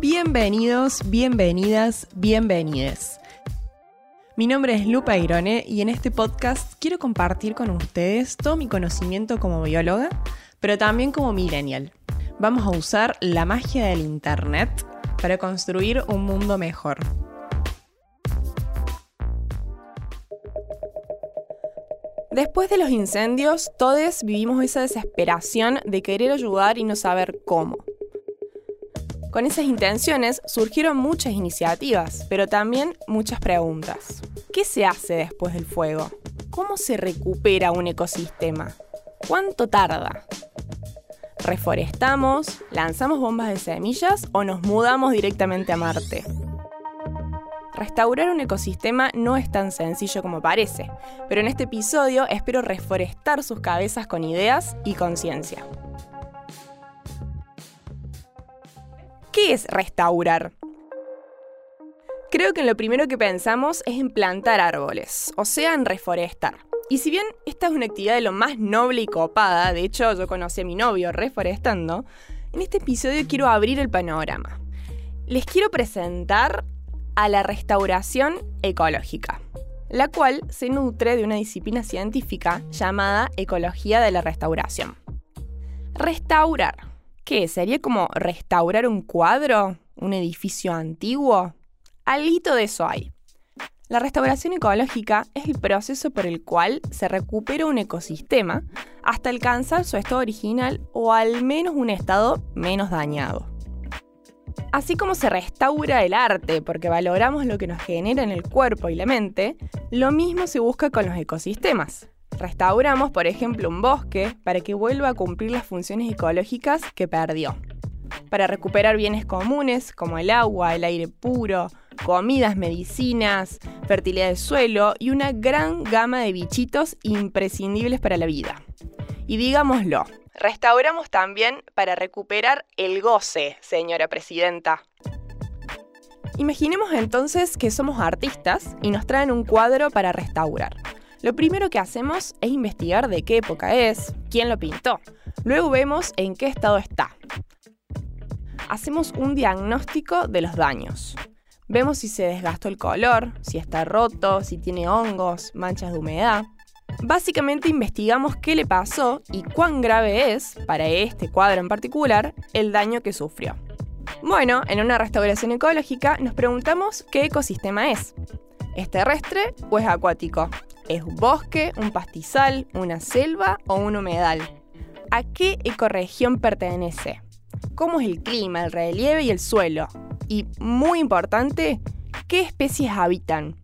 Bienvenidos, bienvenidas, bienvenides. Mi nombre es Lupa Irone y en este podcast quiero compartir con ustedes todo mi conocimiento como bióloga, pero también como millennial. Vamos a usar la magia del Internet para construir un mundo mejor. Después de los incendios, todos vivimos esa desesperación de querer ayudar y no saber cómo. Con esas intenciones surgieron muchas iniciativas, pero también muchas preguntas. ¿Qué se hace después del fuego? ¿Cómo se recupera un ecosistema? ¿Cuánto tarda? ¿Reforestamos? ¿Lanzamos bombas de semillas o nos mudamos directamente a Marte? Restaurar un ecosistema no es tan sencillo como parece, pero en este episodio espero reforestar sus cabezas con ideas y conciencia. ¿Qué es restaurar? Creo que lo primero que pensamos es en plantar árboles, o sea, en reforestar. Y si bien esta es una actividad de lo más noble y copada, de hecho yo conocí a mi novio reforestando, en este episodio quiero abrir el panorama. Les quiero presentar a la restauración ecológica, la cual se nutre de una disciplina científica llamada ecología de la restauración. Restaurar ¿Qué? ¿Sería como restaurar un cuadro? ¿Un edificio antiguo? Alito de eso hay. La restauración ecológica es el proceso por el cual se recupera un ecosistema hasta alcanzar su estado original o al menos un estado menos dañado. Así como se restaura el arte porque valoramos lo que nos genera en el cuerpo y la mente, lo mismo se busca con los ecosistemas. Restauramos, por ejemplo, un bosque para que vuelva a cumplir las funciones ecológicas que perdió. Para recuperar bienes comunes como el agua, el aire puro, comidas, medicinas, fertilidad del suelo y una gran gama de bichitos imprescindibles para la vida. Y digámoslo, restauramos también para recuperar el goce, señora presidenta. Imaginemos entonces que somos artistas y nos traen un cuadro para restaurar. Lo primero que hacemos es investigar de qué época es, quién lo pintó. Luego vemos en qué estado está. Hacemos un diagnóstico de los daños. Vemos si se desgastó el color, si está roto, si tiene hongos, manchas de humedad. Básicamente investigamos qué le pasó y cuán grave es, para este cuadro en particular, el daño que sufrió. Bueno, en una restauración ecológica nos preguntamos qué ecosistema es. ¿Es terrestre o es acuático? ¿Es un bosque, un pastizal, una selva o un humedal? ¿A qué ecorregión pertenece? ¿Cómo es el clima, el relieve y el suelo? Y, muy importante, ¿qué especies habitan?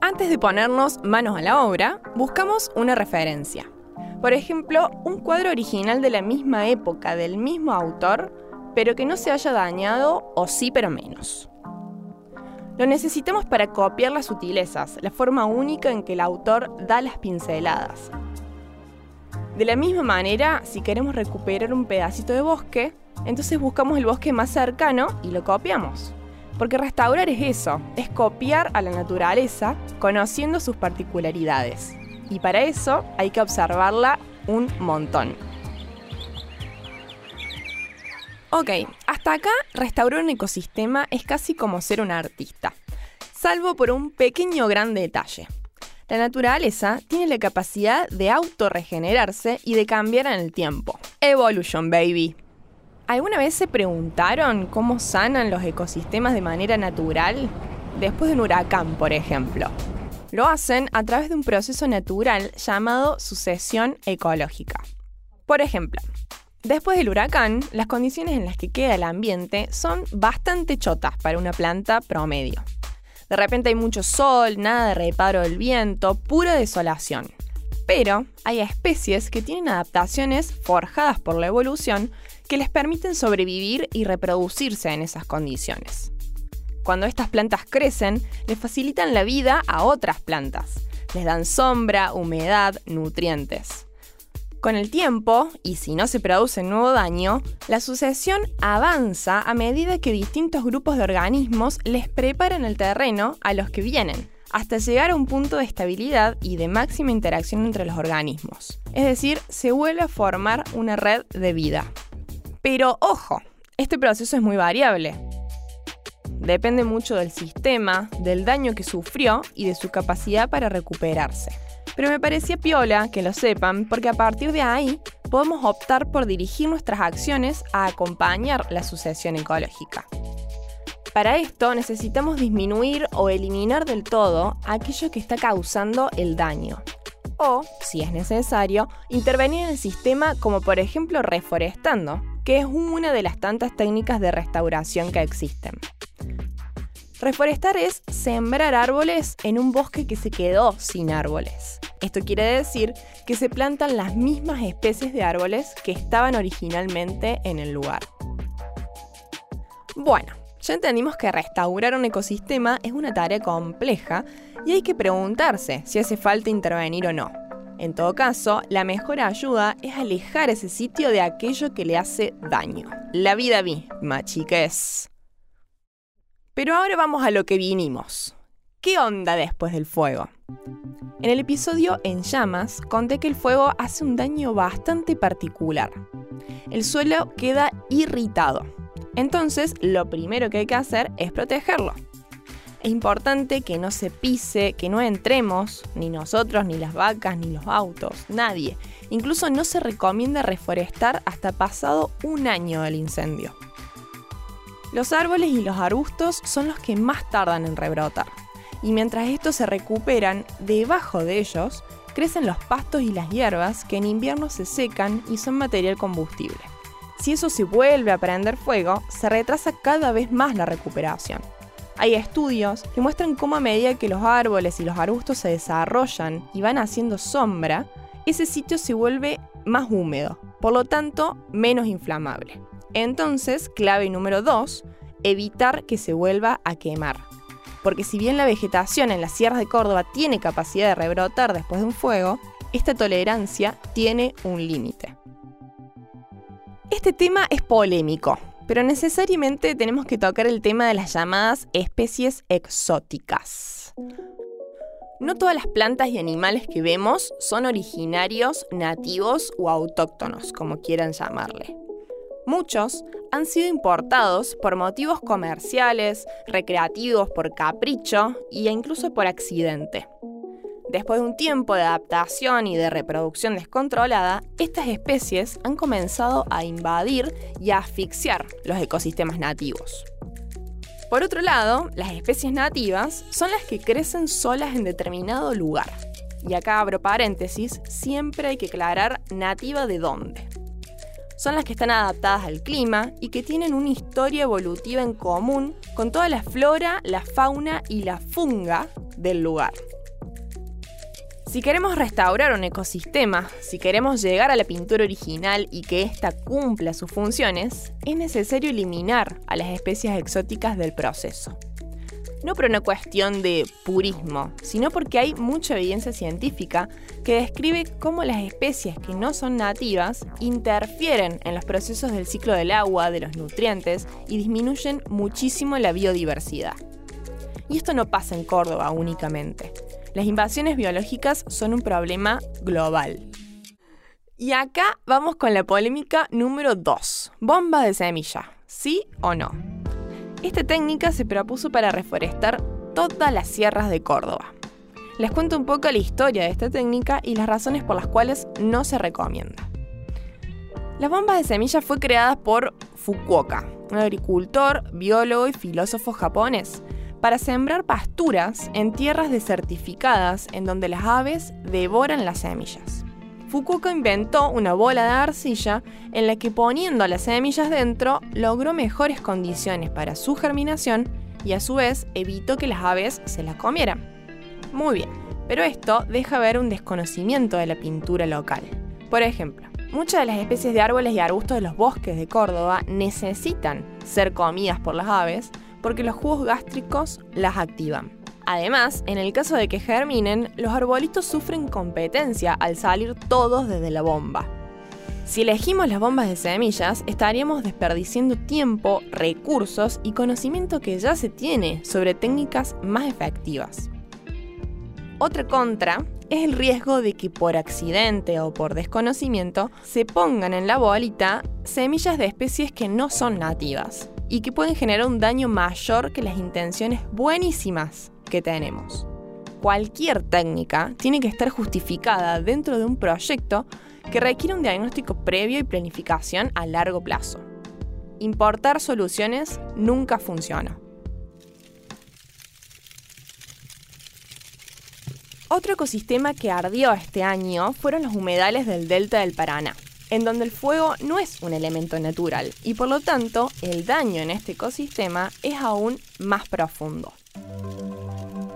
Antes de ponernos manos a la obra, buscamos una referencia. Por ejemplo, un cuadro original de la misma época del mismo autor, pero que no se haya dañado o sí pero menos. Lo necesitamos para copiar las sutilezas, la forma única en que el autor da las pinceladas. De la misma manera, si queremos recuperar un pedacito de bosque, entonces buscamos el bosque más cercano y lo copiamos. Porque restaurar es eso, es copiar a la naturaleza conociendo sus particularidades. Y para eso hay que observarla un montón. Ok, hasta acá restaurar un ecosistema es casi como ser un artista, salvo por un pequeño gran detalle. La naturaleza tiene la capacidad de autorregenerarse y de cambiar en el tiempo. Evolution, baby. ¿Alguna vez se preguntaron cómo sanan los ecosistemas de manera natural? Después de un huracán, por ejemplo. Lo hacen a través de un proceso natural llamado sucesión ecológica. Por ejemplo, Después del huracán, las condiciones en las que queda el ambiente son bastante chotas para una planta promedio. De repente hay mucho sol, nada de reparo del viento, pura desolación. Pero hay especies que tienen adaptaciones forjadas por la evolución que les permiten sobrevivir y reproducirse en esas condiciones. Cuando estas plantas crecen, les facilitan la vida a otras plantas. Les dan sombra, humedad, nutrientes. Con el tiempo, y si no se produce nuevo daño, la sucesión avanza a medida que distintos grupos de organismos les preparan el terreno a los que vienen, hasta llegar a un punto de estabilidad y de máxima interacción entre los organismos. Es decir, se vuelve a formar una red de vida. Pero ojo, este proceso es muy variable. Depende mucho del sistema, del daño que sufrió y de su capacidad para recuperarse. Pero me parecía piola que lo sepan porque a partir de ahí podemos optar por dirigir nuestras acciones a acompañar la sucesión ecológica. Para esto necesitamos disminuir o eliminar del todo aquello que está causando el daño. O, si es necesario, intervenir en el sistema como por ejemplo reforestando, que es una de las tantas técnicas de restauración que existen. Reforestar es sembrar árboles en un bosque que se quedó sin árboles. Esto quiere decir que se plantan las mismas especies de árboles que estaban originalmente en el lugar. Bueno, ya entendimos que restaurar un ecosistema es una tarea compleja y hay que preguntarse si hace falta intervenir o no. En todo caso, la mejor ayuda es alejar ese sitio de aquello que le hace daño. La vida misma, chiques. Pero ahora vamos a lo que vinimos. ¿Qué onda después del fuego? En el episodio En llamas conté que el fuego hace un daño bastante particular. El suelo queda irritado, entonces, lo primero que hay que hacer es protegerlo. Es importante que no se pise, que no entremos, ni nosotros, ni las vacas, ni los autos, nadie. Incluso no se recomienda reforestar hasta pasado un año del incendio. Los árboles y los arbustos son los que más tardan en rebrotar. Y mientras estos se recuperan, debajo de ellos crecen los pastos y las hierbas que en invierno se secan y son material combustible si eso se vuelve a prender fuego, se retrasa cada vez más la recuperación. Hay estudios que muestran cómo a medida que los árboles y los arbustos se desarrollan y van haciendo sombra, ese sitio se vuelve más húmedo, por lo tanto menos inflamable. Entonces, clave número 2, evitar que se vuelva a quemar. Porque si bien la vegetación en las sierras de Córdoba tiene capacidad de rebrotar después de un fuego, esta tolerancia tiene un límite. Este tema es polémico, pero necesariamente tenemos que tocar el tema de las llamadas especies exóticas. No todas las plantas y animales que vemos son originarios, nativos o autóctonos, como quieran llamarle. Muchos han sido importados por motivos comerciales, recreativos, por capricho e incluso por accidente. Después de un tiempo de adaptación y de reproducción descontrolada, estas especies han comenzado a invadir y a asfixiar los ecosistemas nativos. Por otro lado, las especies nativas son las que crecen solas en determinado lugar. Y acá abro paréntesis, siempre hay que aclarar nativa de dónde. Son las que están adaptadas al clima y que tienen una historia evolutiva en común con toda la flora, la fauna y la funga del lugar. Si queremos restaurar un ecosistema, si queremos llegar a la pintura original y que ésta cumpla sus funciones, es necesario eliminar a las especies exóticas del proceso. No por una cuestión de purismo, sino porque hay mucha evidencia científica que describe cómo las especies que no son nativas interfieren en los procesos del ciclo del agua, de los nutrientes y disminuyen muchísimo la biodiversidad. Y esto no pasa en Córdoba únicamente. Las invasiones biológicas son un problema global. Y acá vamos con la polémica número 2. Bomba de semilla. ¿Sí o no? Esta técnica se propuso para reforestar todas las sierras de Córdoba. Les cuento un poco la historia de esta técnica y las razones por las cuales no se recomienda. La bomba de semilla fue creada por Fukuoka, un agricultor, biólogo y filósofo japonés, para sembrar pasturas en tierras desertificadas en donde las aves devoran las semillas. Fukuoka inventó una bola de arcilla en la que poniendo las semillas dentro logró mejores condiciones para su germinación y a su vez evitó que las aves se la comieran. Muy bien, pero esto deja ver un desconocimiento de la pintura local. Por ejemplo, muchas de las especies de árboles y arbustos de los bosques de Córdoba necesitan ser comidas por las aves porque los jugos gástricos las activan. Además, en el caso de que germinen, los arbolitos sufren competencia al salir todos desde la bomba. Si elegimos las bombas de semillas, estaríamos desperdiciando tiempo, recursos y conocimiento que ya se tiene sobre técnicas más efectivas. Otra contra es el riesgo de que por accidente o por desconocimiento se pongan en la bolita semillas de especies que no son nativas y que pueden generar un daño mayor que las intenciones buenísimas que tenemos. Cualquier técnica tiene que estar justificada dentro de un proyecto que requiere un diagnóstico previo y planificación a largo plazo. Importar soluciones nunca funciona. Otro ecosistema que ardió este año fueron los humedales del delta del Paraná, en donde el fuego no es un elemento natural y por lo tanto el daño en este ecosistema es aún más profundo.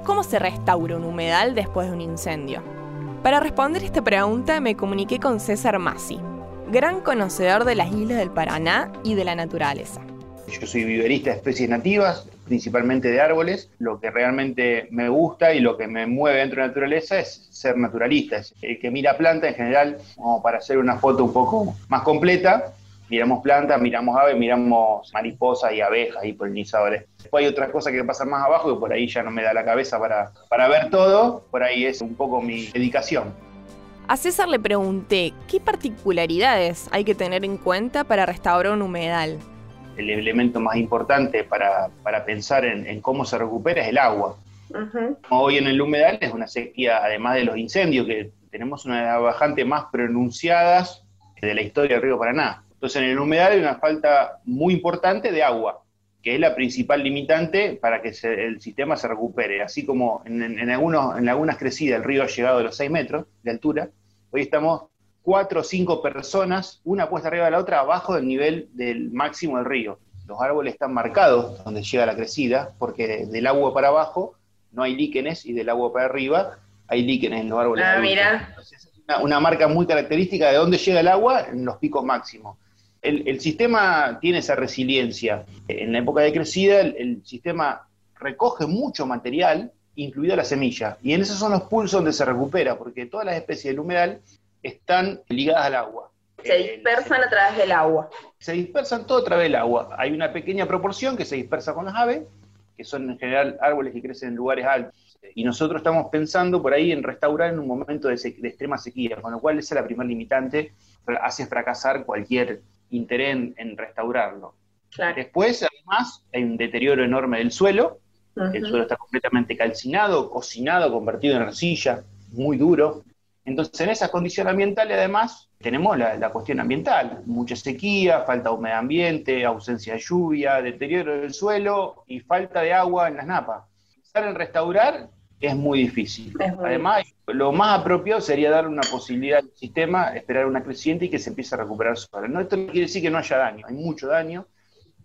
¿Cómo se restaura un humedal después de un incendio? Para responder esta pregunta me comuniqué con César Massi, gran conocedor de las islas del Paraná y de la naturaleza. Yo soy viverista de especies nativas, principalmente de árboles. Lo que realmente me gusta y lo que me mueve dentro de la naturaleza es ser naturalista. el que mira planta en general, como para hacer una foto un poco más completa, miramos plantas, miramos aves, miramos mariposas y abejas y polinizadores. Después hay otras cosas que pasan más abajo que por ahí ya no me da la cabeza para, para ver todo, por ahí es un poco mi dedicación. A César le pregunté qué particularidades hay que tener en cuenta para restaurar un humedal el elemento más importante para, pensar en, cómo se recupera es el agua. Hoy en el humedal es una sequía, además de los incendios, que tenemos una de las bajantes más pronunciadas de la historia del río Paraná. Entonces en el humedal hay una falta muy importante de agua, que es la principal limitante para que el sistema se recupere. Así como en, algunos, en algunas crecidas el río ha llegado a los 6 metros de altura, hoy estamos cuatro o cinco personas, una puesta arriba de la otra, abajo del nivel del máximo del río. Los árboles están marcados donde llega la crecida, porque del agua para abajo no hay líquenes y del agua para arriba hay líquenes en los árboles. Ah, mira. es una, marca muy característica de dónde llega el agua en los picos máximos. El, sistema tiene esa resiliencia. En la época de crecida, el, el sistema recoge mucho material, incluida la semilla, y en esos son los pulsos donde se recupera, porque todas las especies del humedal están ligadas al agua. Se dispersan a través del agua. Se dispersan todo a través del agua. Hay una pequeña proporción que se dispersa con las aves, que son en general árboles que crecen en lugares altos. Y nosotros estamos pensando por ahí en restaurar en un momento de, extrema sequía, con lo cual esa es la primera limitante, hace fracasar cualquier interés en, restaurarlo. Después, además, hay un deterioro enorme del suelo, el suelo está completamente calcinado, cocinado, convertido en arcilla, muy duro. Entonces, en esas condiciones ambientales, además, tenemos la, cuestión ambiental, mucha sequía, falta de humedad ambiente, ausencia de lluvia, deterioro del suelo y falta de agua en las napas. Pensar en restaurar es muy difícil. Además, lo más apropiado sería dar una posibilidad al sistema, esperar una creciente y que se empiece a recuperar solo. No, esto no quiere decir que no haya daño, hay mucho daño,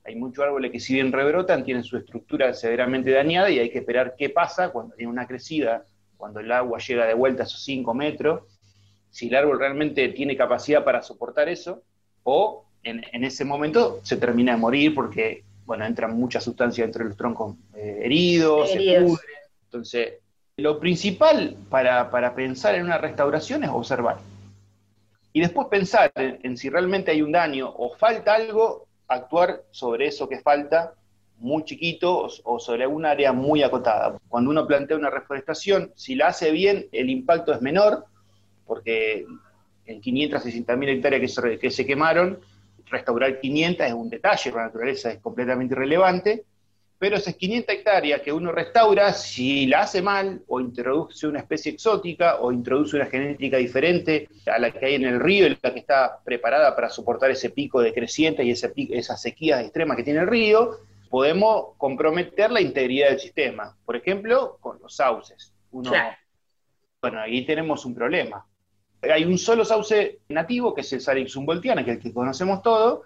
hay muchos árboles que si bien rebrotan, tienen su estructura severamente dañada y hay que esperar qué pasa cuando tiene una crecida cuando el agua llega de vuelta a esos 5 metros, si el árbol realmente tiene capacidad para soportar eso, o en, ese momento se termina de morir porque, bueno, entran muchas sustancias entre los troncos eh, heridos, se pudren. Entonces, lo principal para, pensar en una restauración es observar. Y después pensar en si realmente hay un daño o falta algo, actuar sobre eso que falta muy chiquito o sobre un área muy acotada. Cuando uno plantea una reforestación, si la hace bien, el impacto es menor, porque en 500 600 mil hectáreas que se, que se quemaron, restaurar 500 es un detalle, para la naturaleza es completamente irrelevante, pero esas 500 hectáreas que uno restaura, si la hace mal, o introduce una especie exótica, o introduce una genética diferente a la que hay en el río, y la que está preparada para soportar ese pico de creciente y ese esas sequías extremas que tiene el río, podemos comprometer la integridad del sistema. Por ejemplo, con los sauces. Bueno, ahí tenemos un problema. Hay un solo sauce nativo, que es el Salix que es el que conocemos todo,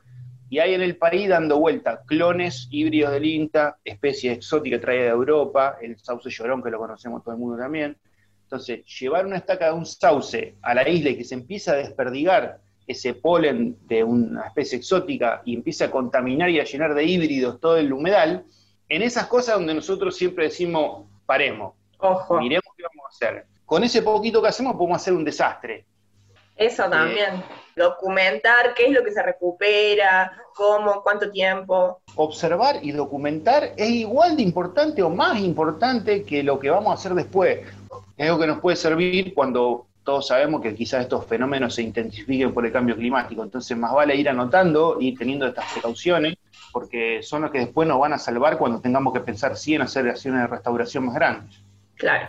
y hay en el país dando vuelta clones híbridos del INTA, especies exóticas traídas de Europa, el sauce llorón, que lo conocemos todo el mundo también. Entonces, llevar una estaca de un sauce a la isla y que se empieza a desperdigar ese polen de una especie exótica y empieza a contaminar y a llenar de híbridos todo el humedal, en esas cosas donde nosotros siempre decimos, paremos, Ojo. miremos qué vamos a hacer. Con ese poquito que hacemos podemos hacer un desastre. Eso también, documentar qué es lo que se recupera, cómo, cuánto tiempo. Observar y documentar es igual de importante o más importante que lo que vamos a hacer después. es algo que nos puede servir cuando todos sabemos que quizás estos fenómenos se intensifiquen por el cambio climático. Entonces, más vale ir anotando, ir teniendo estas precauciones, porque son los que después nos van a salvar cuando tengamos que pensar sí en hacer acciones de restauración más grandes. Claro.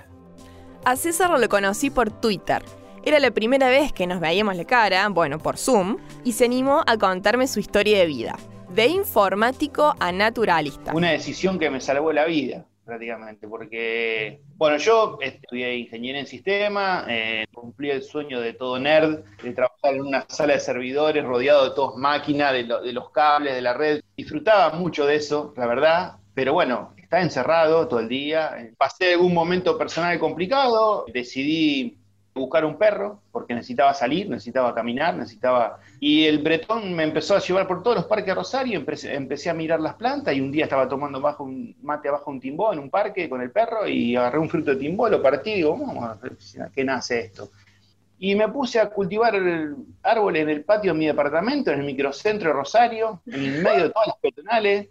A César lo conocí por Twitter. Era la primera vez que nos veíamos la cara, bueno, por Zoom, y se animó a contarme su historia de vida, de informático a naturalista. Una decisión que me salvó la vida prácticamente, porque, bueno, yo estudié ingeniería en sistema, eh, cumplí el sueño de todo nerd, de trabajar en una sala de servidores rodeado de todas máquinas, de, de los cables, de la red. Disfrutaba mucho de eso, la verdad, pero bueno, estaba encerrado todo el día. Pasé algún momento personal complicado, decidí buscar un perro, porque necesitaba salir, necesitaba caminar, necesitaba... Y el bretón me empezó a llevar por todos los parques de Rosario, empecé, a mirar las plantas y un día estaba tomando bajo un mate abajo un timbó en un parque con el perro y agarré un fruto de timbó, lo partí y digo, vamos qué nace esto. Y me puse a cultivar árboles en el patio de mi departamento, en el microcentro de Rosario, en medio de todas las peatonales.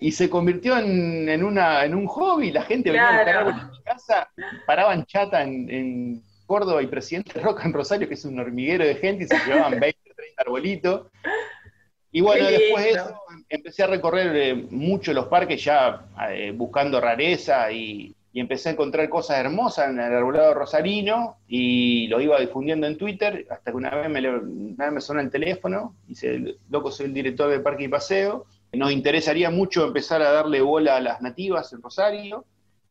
Y se convirtió en, una, en un hobby. La gente venía a buscar árboles en mi casa, paraban chata en Córdoba y Presidente Roca en Rosario, que es un hormiguero de gente, y se llevaban 20, 30 arbolitos. Y bueno, después de eso empecé a recorrer eh, mucho los parques ya eh, buscando rareza y, empecé a encontrar cosas hermosas en el arbolado rosarino y lo iba difundiendo en Twitter hasta que una vez me, una me sonó el teléfono y dice, loco, soy el director del Parque y Paseo. Nos interesaría mucho empezar a darle bola a las nativas en Rosario.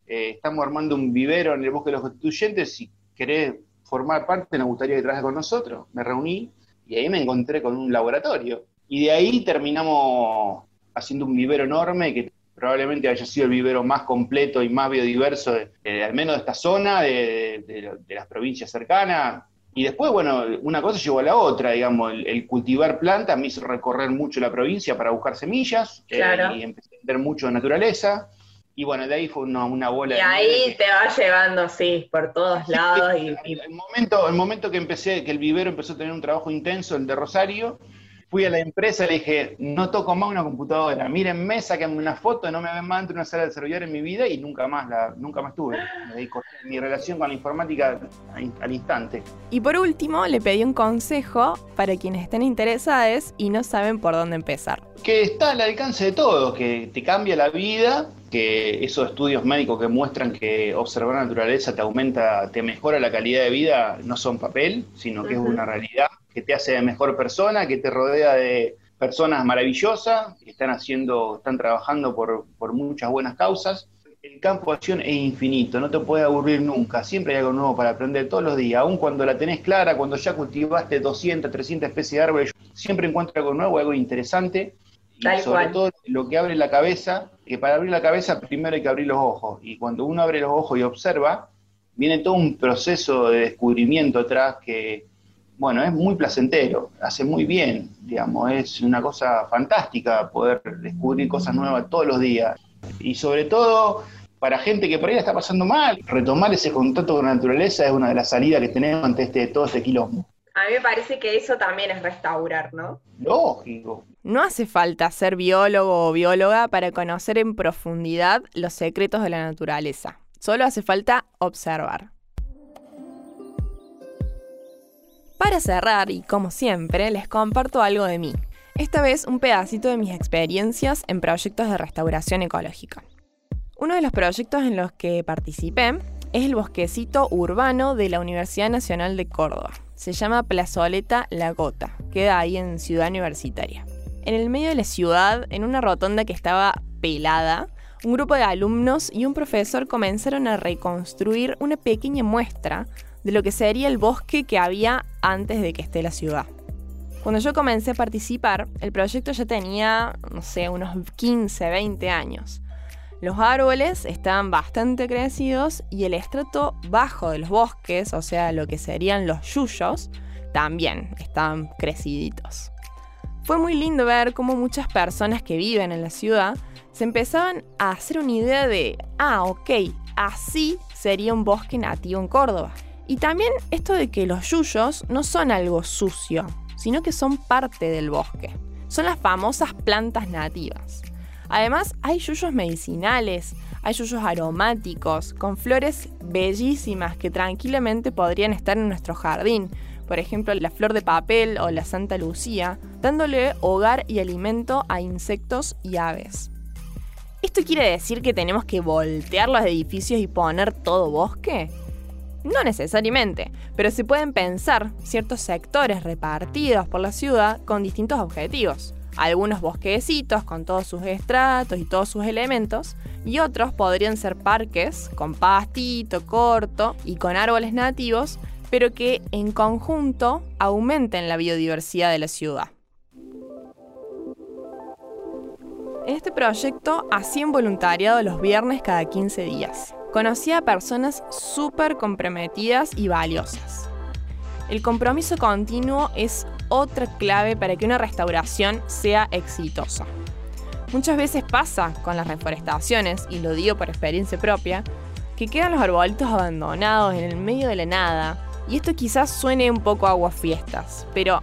Eh, estamos armando un vivero en el Bosque de los Constituyentes y querés formar parte, nos gustaría que trabajes con nosotros. Me reuní y ahí me encontré con un laboratorio. Y de ahí terminamos haciendo un vivero enorme que probablemente haya sido el vivero más completo y más biodiverso, al menos de esta zona, de, las provincias cercanas. Y después, bueno, una cosa llevó a la otra, digamos, el, cultivar plantas me hizo recorrer mucho la provincia para buscar semillas eh, y empecé a ver mucho de naturaleza. Y bueno, de ahí fue una, bola. Y ahí te va llevando, sí, por todos lados. y, El, momento, el momento que empecé, que el vivero empezó a tener un trabajo intenso, el de Rosario, fui a la empresa y le dije, no toco más una computadora, mírenme, sáquenme una foto, no me ven más entre una sala de servidor en mi vida y nunca más la, nunca más tuve. mi relación con la informática al instante. Y por último, le pedí un consejo para quienes estén interesados y no saben por dónde empezar. Que está al alcance de todo, que te cambia la vida, que esos estudios médicos que muestran que observar la naturaleza te aumenta, te mejora la calidad de vida, no son papel, sino que es una realidad que te hace mejor persona, que te rodea de personas maravillosas, que están haciendo, están trabajando por, muchas buenas causas. El campo de acción es infinito, no te puede aburrir nunca, siempre hay algo nuevo para aprender todos los días, aun cuando la tenés clara, cuando ya cultivaste 200, 300 especies de árboles, siempre encuentras algo nuevo, algo interesante, y sobre todo lo que abre la cabeza, que para abrir la cabeza primero hay que abrir los ojos, y cuando uno abre los ojos y observa, viene todo un proceso de descubrimiento atrás que, bueno, es muy placentero, hace muy bien, digamos, es una cosa fantástica poder descubrir cosas nuevas todos los días. Y sobre todo, para gente que por ahí está pasando mal, retomar ese contacto con la naturaleza es una de las salidas que tenemos ante este, todo este quilombo. A mí me parece que eso también es restaurar, ¿no? Lógico. No hace falta ser biólogo o bióloga para conocer en profundidad los secretos de la naturaleza. Solo hace falta observar. Para cerrar, y como siempre, les comparto algo de mí. Esta vez un pedacito de mis experiencias en proyectos de restauración ecológica. Uno de los proyectos en los que participé es el bosquecito urbano de la Universidad Nacional de Córdoba. Se llama Plazoleta La Gota, queda ahí en Ciudad Universitaria. En el medio de la ciudad, en una rotonda que estaba pelada, un grupo de alumnos y un profesor comenzaron a reconstruir una pequeña muestra de lo que sería el bosque que había antes de que esté la ciudad. Cuando yo comencé a participar, el proyecto ya tenía, no sé, unos 15, 20 años. Los árboles estaban bastante crecidos y el estrato bajo de los bosques, o sea, lo que serían los yuyos, también estaban creciditos. Fue muy lindo ver cómo muchas personas que viven en la ciudad se empezaban a hacer una idea de, ah, ok, así sería un bosque nativo en Córdoba. Y también esto de que los yuyos no son algo sucio, sino que son parte del bosque. Son las famosas plantas nativas. Además, hay yuyos medicinales, Hay yuyos aromáticos, con flores bellísimas que tranquilamente podrían estar en nuestro jardín. Por ejemplo, la flor de papel o la Santa Lucía, dándole hogar y alimento a insectos y aves. ¿Esto quiere decir que tenemos que voltear los edificios y poner todo bosque? No necesariamente, pero se pueden pensar ciertos sectores repartidos por la ciudad con distintos objetivos. Algunos bosquecitos con todos sus estratos y todos sus elementos, y otros podrían ser parques con pastito corto y con árboles nativos, pero que en conjunto aumenten la biodiversidad de la ciudad. Este proyecto hacía un voluntariado los viernes cada 15 días. Conocía a personas súper comprometidas y valiosas. El compromiso continuo es otra clave para que una restauración sea exitosa. Muchas veces pasa con las reforestaciones, y lo digo por experiencia propia, que quedan los arbolitos abandonados en el medio de la nada, y esto quizás suene un poco a fiestas, pero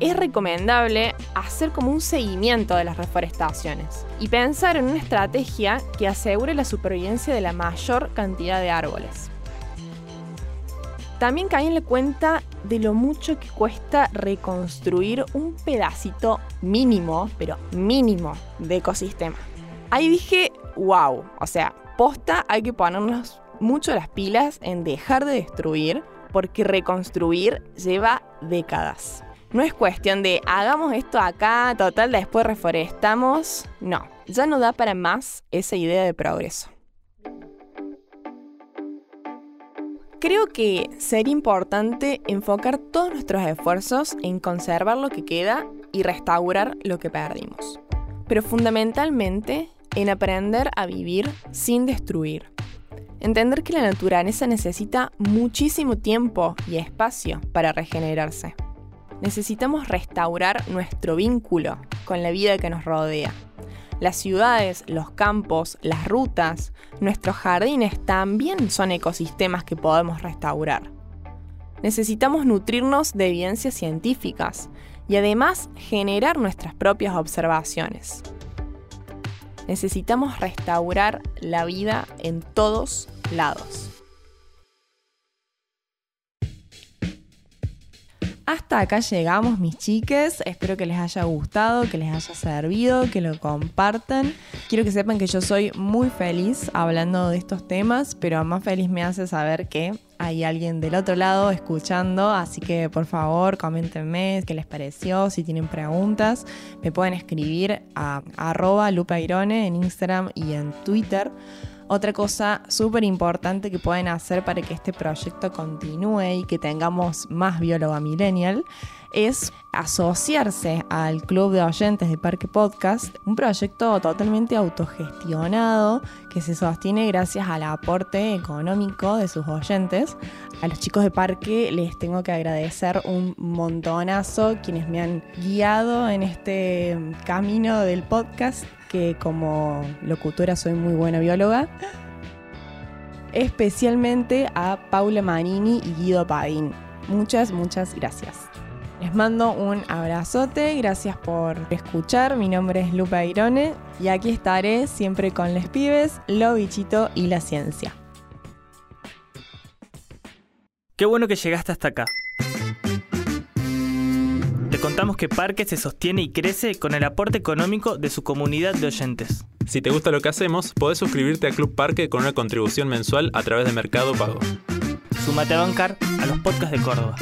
es recomendable hacer como un seguimiento de las reforestaciones y pensar en una estrategia que asegure la supervivencia de la mayor cantidad de árboles. También caí en la cuenta de lo mucho que cuesta reconstruir un pedacito mínimo, pero mínimo, de ecosistema. Ahí dije, wow, o sea, posta hay que ponernos mucho las pilas en dejar de destruir, porque reconstruir lleva décadas. No es cuestión de hagamos esto acá, total, después reforestamos. No, ya no da para más esa idea de progreso. Creo que sería importante enfocar todos nuestros esfuerzos en conservar lo que queda y restaurar lo que perdimos. Pero fundamentalmente en aprender a vivir sin destruir. Entender que la naturaleza necesita muchísimo tiempo y espacio para regenerarse necesitamos restaurar nuestro vínculo con la vida que nos rodea. Las ciudades, los campos, las rutas, nuestros jardines también son ecosistemas que podemos restaurar. Necesitamos nutrirnos de evidencias científicas y además generar nuestras propias observaciones. Necesitamos restaurar la vida en todos lados. Hasta acá llegamos, mis chiques. Espero que les haya gustado, que les haya servido, que lo compartan. Quiero que sepan que yo soy muy feliz hablando de estos temas, pero más feliz me hace saber que hay alguien del otro lado escuchando. Así que por favor, coméntenme qué les pareció, si tienen preguntas. Me pueden escribir a arroba lupairone en Instagram y en Twitter. Otra cosa súper importante que pueden hacer para que este proyecto continúe y que tengamos más bióloga millennial es asociarse al Club de Oyentes de Parque Podcast, un proyecto totalmente autogestionado que se sostiene gracias al aporte económico de sus oyentes. A los chicos de Parque les tengo que agradecer un montonazo quienes me han guiado en este camino del podcast que como locutora soy muy buena bióloga. Especialmente a Paula Manini y Guido Padín. Muchas, muchas gracias. Les mando un abrazote, gracias por escuchar. Mi nombre es Lupa Irone y aquí estaré siempre con les pibes, lo bichito y la ciencia. Qué bueno que llegaste hasta acá contamos que Parque se sostiene y crece con el aporte económico de su comunidad de oyentes. Si te gusta lo que hacemos, podés suscribirte a Club Parque con una contribución mensual a través de Mercado Pago. Sumate a bancar a los podcasts de Córdoba.